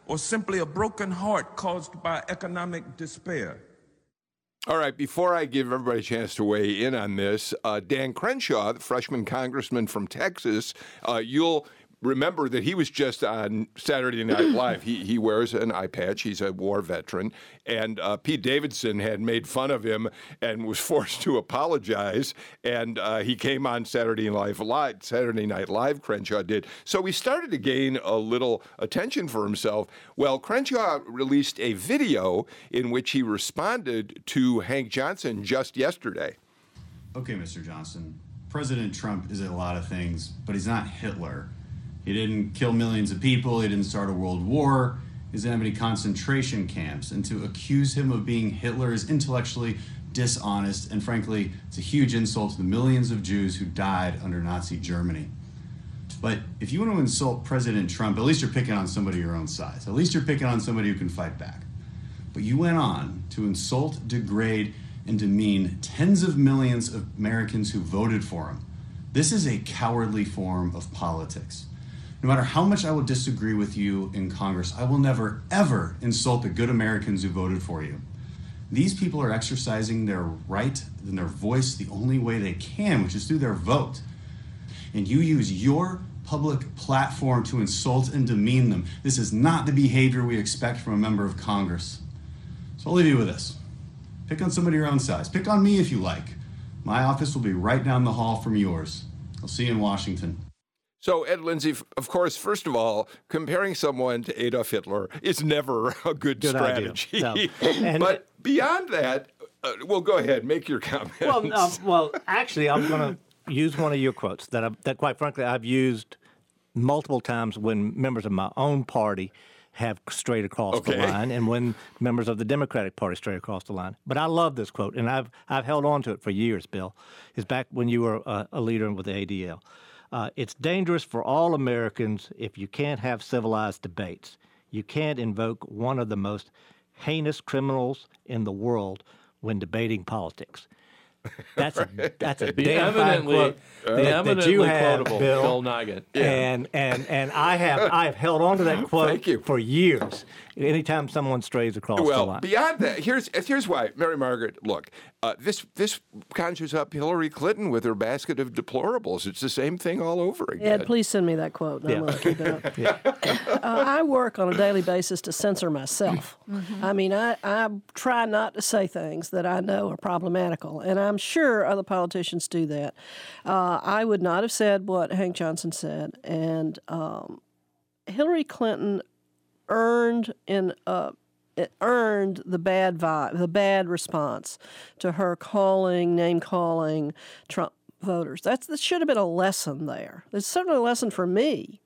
or simply a broken heart caused by economic despair. All right, before I give everybody a chance to weigh in on this, uh, Dan Crenshaw, the freshman congressman from Texas, uh, you'll remember that he was just on Saturday Night Live. he, he wears an eye patch. He's a war veteran. And uh, Pete Davidson had made fun of him and was forced to apologize. And uh, he came on Saturday Night Live. Saturday Night Live, Crenshaw did. So he started to gain a little attention for himself. Well, Crenshaw released a video in which he responded to Hank Johnson just yesterday. Okay, Mr. Johnson. President Trump is a lot of things, but he's not Hitler. He didn't kill millions of people. He didn't start a world war. He didn't have any concentration camps. And to accuse him of being Hitler is intellectually dishonest. And frankly, it's a huge insult to the millions of Jews who died under Nazi Germany. But if you want to insult President Trump, at least you're picking on somebody your own size. At least you're picking on somebody who can fight back. But you went on to insult, degrade, and demean tens of millions of Americans who voted for him. This is a cowardly form of politics. No matter how much I will disagree with you in Congress, I will never, ever insult the good Americans who voted for you. These people are exercising their right and their voice the only way they can, which is through their vote. And you use your public platform to insult and demean them. This is not the behavior we expect from a member of Congress. So I'll leave you with this pick on somebody your own size. Pick on me if you like. My office will be right down the hall from yours. I'll see you in Washington. So, Ed Lindsay, of course, first of all, comparing someone to Adolf Hitler is never a good, Good strategy. No. But beyond that, uh, well, go ahead, make your comments. Well, uh, well, actually, I'm going to use one of your quotes that, I, that, quite frankly, I've used multiple times when members of my own party have strayed across the line, and when members of the Democratic Party stray across the line. But I love this quote, and I've I've held on to it for years. Bill, is back when you were a, a leader with the ADL. Uh, it's dangerous for all Americans if you can't have civilized debates. You can't invoke one of the most heinous criminals in the world when debating politics. That's a that's a The damn fine eminently- quote the that, that eminently you have, quotable Bill. Bill Nigut. Yeah. And and and I have I've held on to that quote for years. Anytime someone strays across the line. well, beyond that, here's here's why, Mary Margaret. Look, uh, this this conjures up Hillary Clinton with her basket of deplorables. It's the same thing all over again. Ed, please send me that quote. and I'm Yeah. keep it up. uh, I work on a daily basis to censor myself. I mean, I, I try not to say things that I know are problematical, and I'm sure other politicians do that. Uh, I would not have said what Hank Johnson said, and um, Hillary Clinton earned in uh, earned the bad vibe, the bad response to her calling, name calling Trump voters. That's that should have been a lesson there. It's certainly a lesson for me.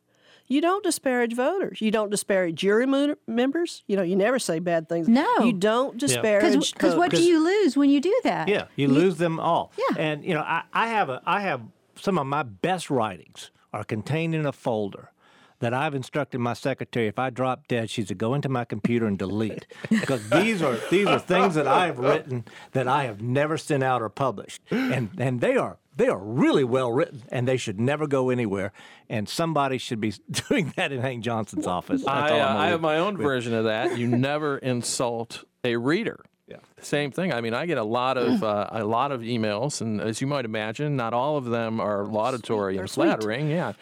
You don't disparage voters. You don't disparage jury mo- members. You know, you never say bad things. No. you don't disparage. Because what do you lose when you do that? Yeah, you lose them all. Yeah. And you know, I, I have a I have some of my best writings are contained in a folder that I've instructed my secretary if I drop dead, she's to go into my computer and delete. because these are these are things that I have written that I have never sent out or published. And and they are they are really well written and they should never go anywhere. And somebody should be doing that in Hank Johnson's office. That's I, all uh, I'm gonna I have my own with. version of that. You never insult a reader. Yeah. Same thing. I mean, I get a lot of uh, a lot of emails, and as you might imagine, not all of them are laudatory and sweet. flattering. Yeah,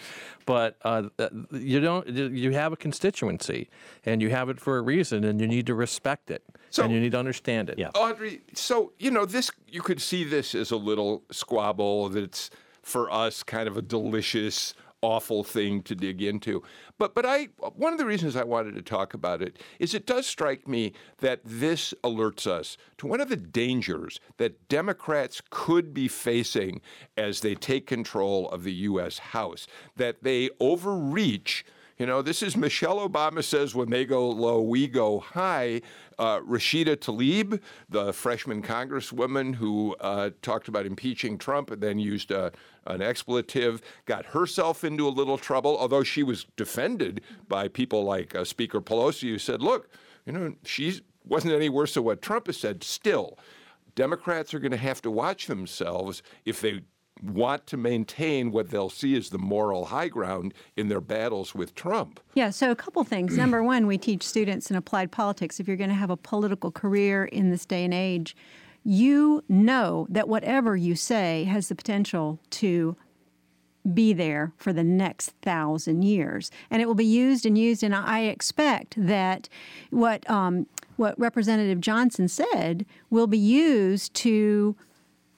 but uh, you don't. You have a constituency, and you have it for a reason, and you need to respect it, and you need to understand it. Yeah. Audrey, so you know this. You could see this as a little squabble that's for us kind of a delicious, awful thing to dig into. But but I one of the reasons I wanted to talk about it is it does strike me that this alerts us to one of the dangers that Democrats could be facing as they take control of the U.S. House. That they overreach. You know, this is Michelle Obama says when they go low, we go high. Uh, Rashida Tlaib, the freshman congresswoman who uh, talked about impeaching Trump and then used a, an expletive, got herself into a little trouble, although she was defended by people like uh, Speaker Pelosi, who said, look, you know, she wasn't any worse than what Trump has said. Still, Democrats are going to have to watch themselves if they want to maintain what they'll see as the moral high ground in their battles with Trump. Yeah, so a couple things. Number one, we teach students in applied politics if you're going to have a political career in this day and age, you know that whatever you say has the potential to be there for the next thousand years, and it will be used and used. And I expect that what um, what Representative Johnson said will be used to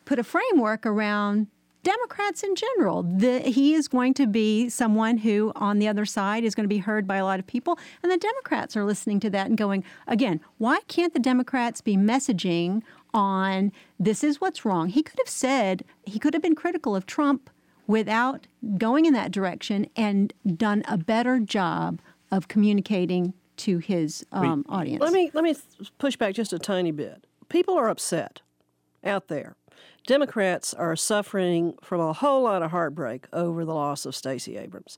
put a framework around Democrats in general. The, he is going to be someone who, on the other side, is going to be heard by a lot of people. And the Democrats are listening to that and going, again, why can't the Democrats be messaging on this is what's wrong? He could have said, he could have been critical of Trump without going in that direction and done a better job of communicating to his um, audience. Let me let me push back just a tiny bit. People are upset out there. Democrats are suffering from a whole lot of heartbreak over the loss of Stacey Abrams.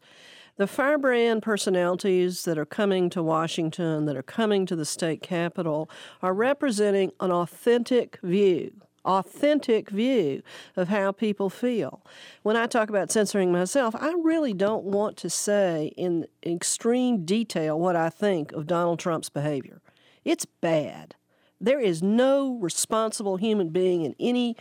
The firebrand personalities that are coming to Washington, that are coming to the state capitol, are representing an authentic view authentic view of how people feel. When I talk about censoring myself, I really don't want to say in extreme detail what I think of Donald Trump's behavior. It's bad. There is no responsible human being in any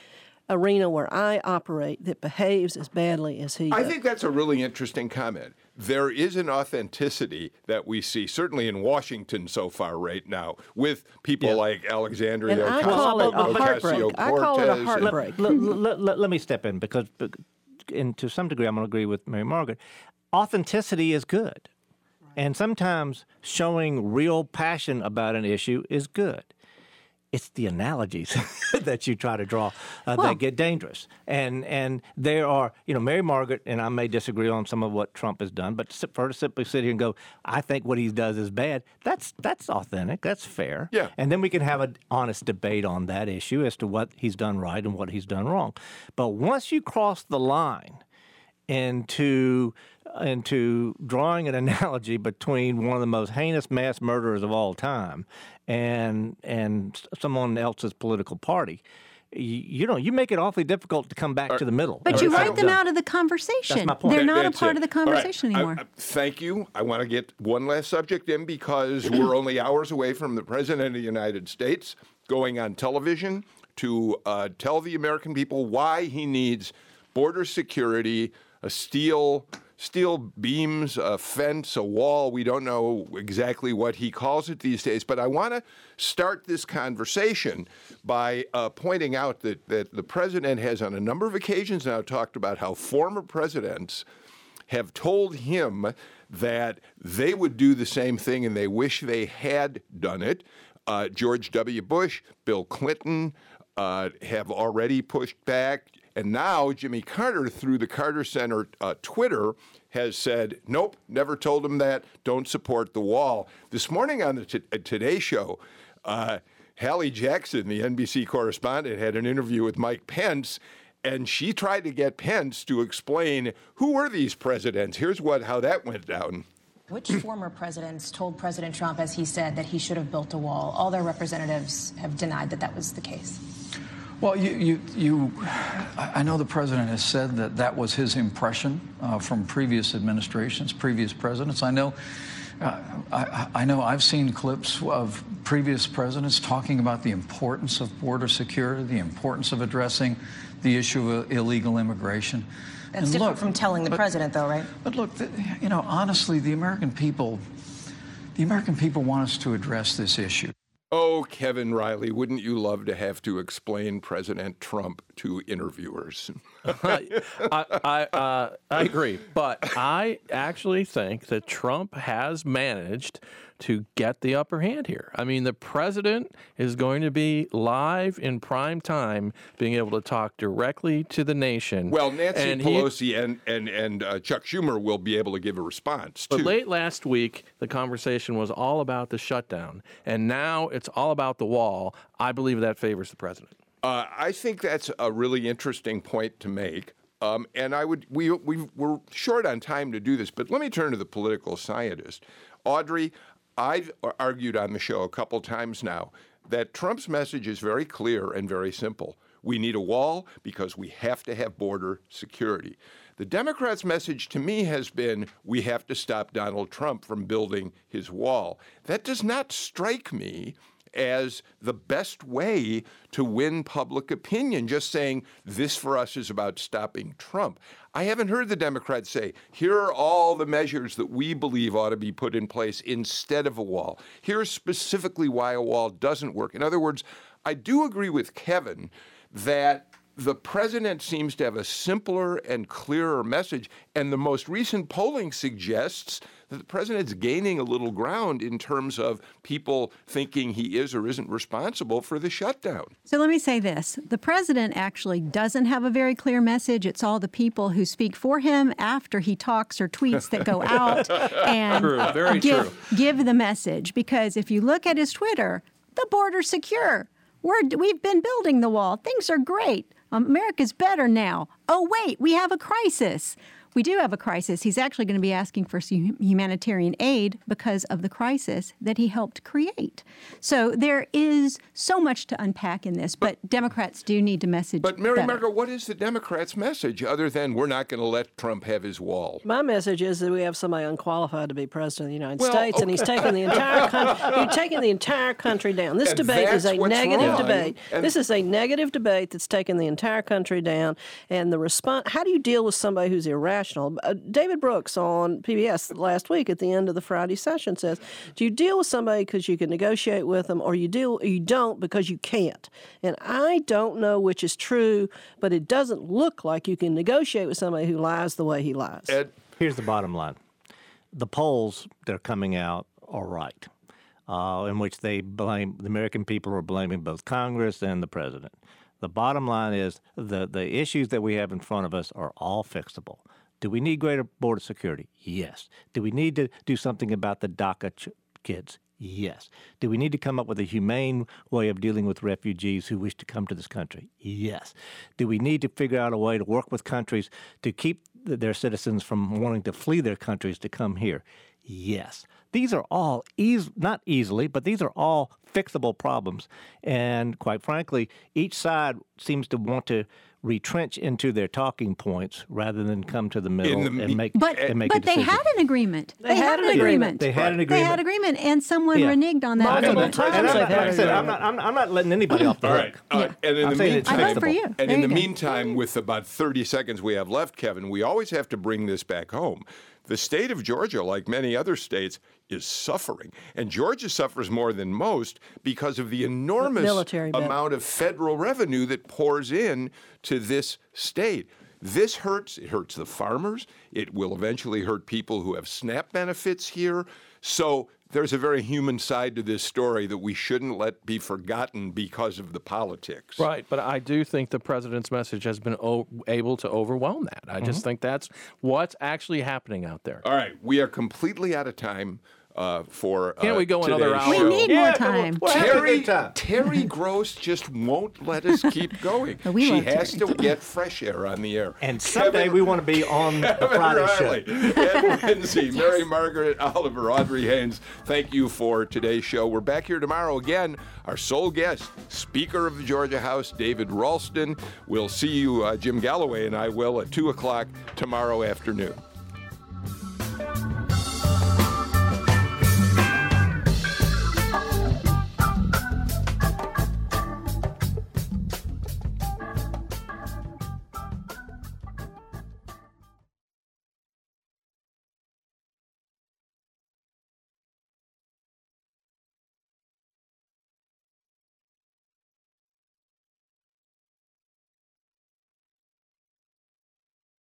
arena where I operate that behaves as badly as he I does. think that's a really interesting comment. There is an authenticity that we see, certainly in Washington so far right now, with people like Alexandria And I Ocasio- call it a heartbreak. Ocasio-Cortez. I call it a heartbreak. Let, let, let, let me step in because, and to some degree, I'm going to agree with Mary Margaret. Authenticity is good. And sometimes showing real passion about an issue is good. It's the analogies that you try to draw uh, Well- that get dangerous. And and there are, you know, Mary Margaret and I may disagree on some of what Trump has done, but for her to simply sit here and go, I think what he does is bad. That's that's authentic. That's fair. Yeah. And then we can have an honest debate on that issue as to what he's done right and what he's done wrong. But once you cross the line into into drawing an analogy between one of the most heinous mass murderers of all time and and someone else's political party, you, you know, you make it awfully difficult to come back to the middle. But you write don't them know. out of the conversation. my point. They're not a part it. of the conversation I- anymore. I- thank you. I want to get one last subject in because we're only hours away from the President of the United States going on television to uh, tell the American people why he needs border security, a steel steel beams, a fence, a wall. We don't know exactly what he calls it these days, but I want to start this conversation by uh, pointing out that, that the president has on a number of occasions now talked about how former presidents have told him that they would do the same thing and they wish they had done it. Uh, George W. Bush, Bill Clinton uh, have already pushed back. And now Jimmy Carter, through the Carter Center uh, Twitter, has said, nope, never told him that, don't support the wall. This morning on the t- uh, Today Show, uh, Hallie Jackson, the NBC correspondent, had an interview with Mike Pence, and she tried to get Pence to explain who were these presidents. Here's what how that went down. Which former presidents told President Trump, as he said, that he should have built a wall? All their representatives have denied that that was the case. Well, you, you, you, I know the president has said that that was his impression uh, from previous administrations, previous presidents. I know, uh, I, I know I've seen clips of previous presidents talking about the importance of border security, the importance of addressing the issue of illegal immigration. That's And different look, from telling the but- president, though, right? But look, the, you know, honestly, the American people, the American people want us to address this issue. Oh, Kevin Riley, wouldn't you love to have to explain President Trump to interviewers? I, I, uh, I agree, but I actually think that Trump has managed to get the upper hand here. I mean, the president is going to be live in prime time, being able to talk directly to the nation. Well, Nancy And he- Pelosi and and and uh, Chuck Schumer will be able to give a response But too. late last week, the conversation was all about the shutdown, and now it's all about the wall. I believe that favors the president. Uh, I think that's a really interesting point to make. Um, and I would we we we're short on time to do this, but let me turn to the political scientist, Audrey. I've argued on the show a couple times now that Trump's message is very clear and very simple. we need a wall because we have to have border security. The Democrats' message to me has been we have to stop Donald Trump from building his wall. That does not strike me as the best way to win public opinion, just saying this for us is about stopping Trump. I haven't heard the Democrats say, here are all the measures that we believe ought to be put in place instead of a wall. Here's specifically why a wall doesn't work. In other words, I do agree with Kevin that the president seems to have a simpler and clearer message, and the most recent polling suggests the president's gaining a little ground in terms of people thinking he is or isn't responsible for the shutdown. So let me say this the president actually doesn't have a very clear message. It's all the people who speak for him after he talks or tweets that go out and True, very give, true. give the message. Because if you look at his Twitter, the border's secure. We're, we've been building the wall. Things are great. America's better now. Oh, wait, we have a crisis. We do have a crisis. He's actually going to be asking for some humanitarian aid because of the crisis that he helped create. So there is so much to unpack in this, but, Democrats do need to message. But Mary better. Margaret, what is the Democrats' message other than we're not going to let Trump have his wall? My message is that we have somebody unqualified to be president of the United Well, States, and he's okay. taking the entire country. He's taking the entire country down. This And debate is a negative wrong. debate. And- this is a negative debate that's taking the entire country down. And the response: How do you deal with somebody who's irrational? Uh, David Brooks on PBS last week at the end of the Friday session says, "Do you deal with somebody because you can negotiate with them, or you deal or you don't because you can't?" And I don't know which is true, but it doesn't look like you can negotiate with somebody who lies the way he lies. Here's the bottom line the polls that are coming out are right, uh, in which they blame the American people are blaming both Congress and the president. The bottom line is the, the issues that we have in front of us are all fixable. Do we need greater border security? Yes. Do we need to do something about the DACA ch- kids? Yes. Do we need to come up with a humane way of dealing with refugees who wish to come to this country? Yes. Do we need to figure out a way to work with countries to keep th- their citizens from wanting to flee their countries to come here? Yes. These are all eas- not easily, but these are all fixable problems. And quite frankly, each side seems to want to retrench into their talking points rather than come to the middle the and make But, and make a but they had an agreement. They had an agreement. They had an agreement They agreement. had agreement, and someone Yeah. reneged on that. Multiple agreement. times And I'm not, like I said, I'm, not, I'm, I'm not letting anybody off the All hook. right. Uh, and in I'm the saying it's meantime, I vote for you. and There in you the go. meantime, with about 30 seconds we have left, Kevin, we always have to bring this back home. The state of Georgia, like many other states, is suffering. And Georgia suffers more than most because of the enormous Military amount of federal revenue that pours in to this state. This hurts. It hurts the farmers. It will eventually hurt people who have SNAP benefits here. So there's a very human side to this story that we shouldn't let be forgotten because of the politics. Right, but I do think the president's message has been o- able to overwhelm that. I just mm-hmm. think that's what's actually happening out there. All right, we are completely out of time uh, for. Can't uh, we go another hour? We show. need more time. Terry, Terry Gross just won't let us keep going. We she has Terry. to get fresh air on the air. And someday Kevin- we want to be on the Kevin Friday Riley, show. Ed Lindsay, Mary Margaret Oliver, Audrey Haynes, thank you for today's show. We're back here tomorrow again. Our sole guest, Speaker of the Georgia House, David Ralston. We'll see you, uh, Jim Galloway and I will, at 2 o'clock tomorrow afternoon.